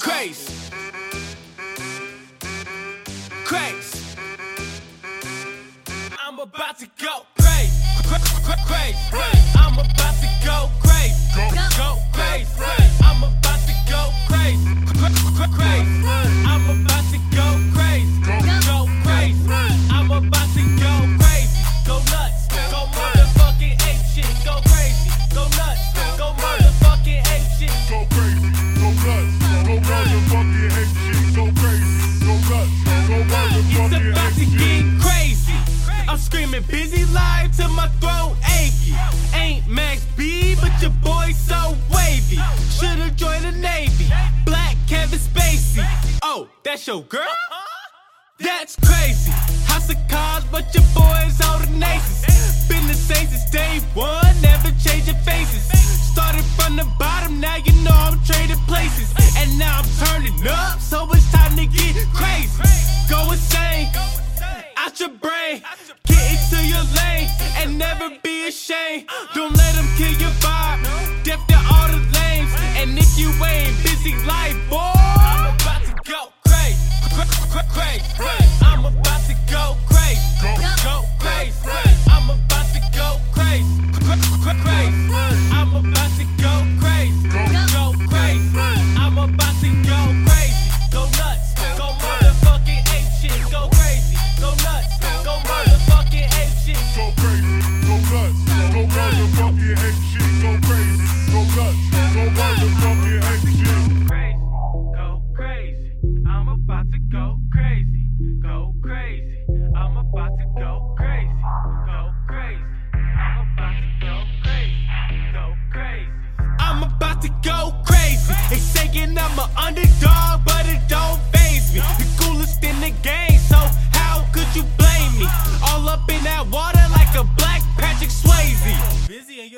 Crazy, crazy, I'm about to go crazy. Crazy. Crazy. I'm about to go crazy. Go. go. Screaming busy life till my throat achy. Ain't Max B, but your boy so wavy. Should've joined the Navy. Black Kevin Spacey. Oh, that's your girl? That's crazy. House of cards, but your boy's all the naces. Been the same since day one, never changing faces. Started from the bottom, now you know I'm trading places. And now I'm turning up, so it's time to get crazy. Go insane, out your brain. Never be ashamed. Don't let them kill your vibe. Deaf to all the lanes. And if you ain't busy life, boy,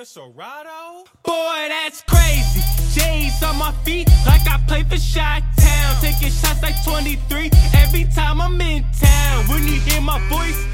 Busy Serato? Boy, that's crazy. J's on my feet like I play for Shot Town. Taking shots like 23 every time I'm in town. When you hear my voice,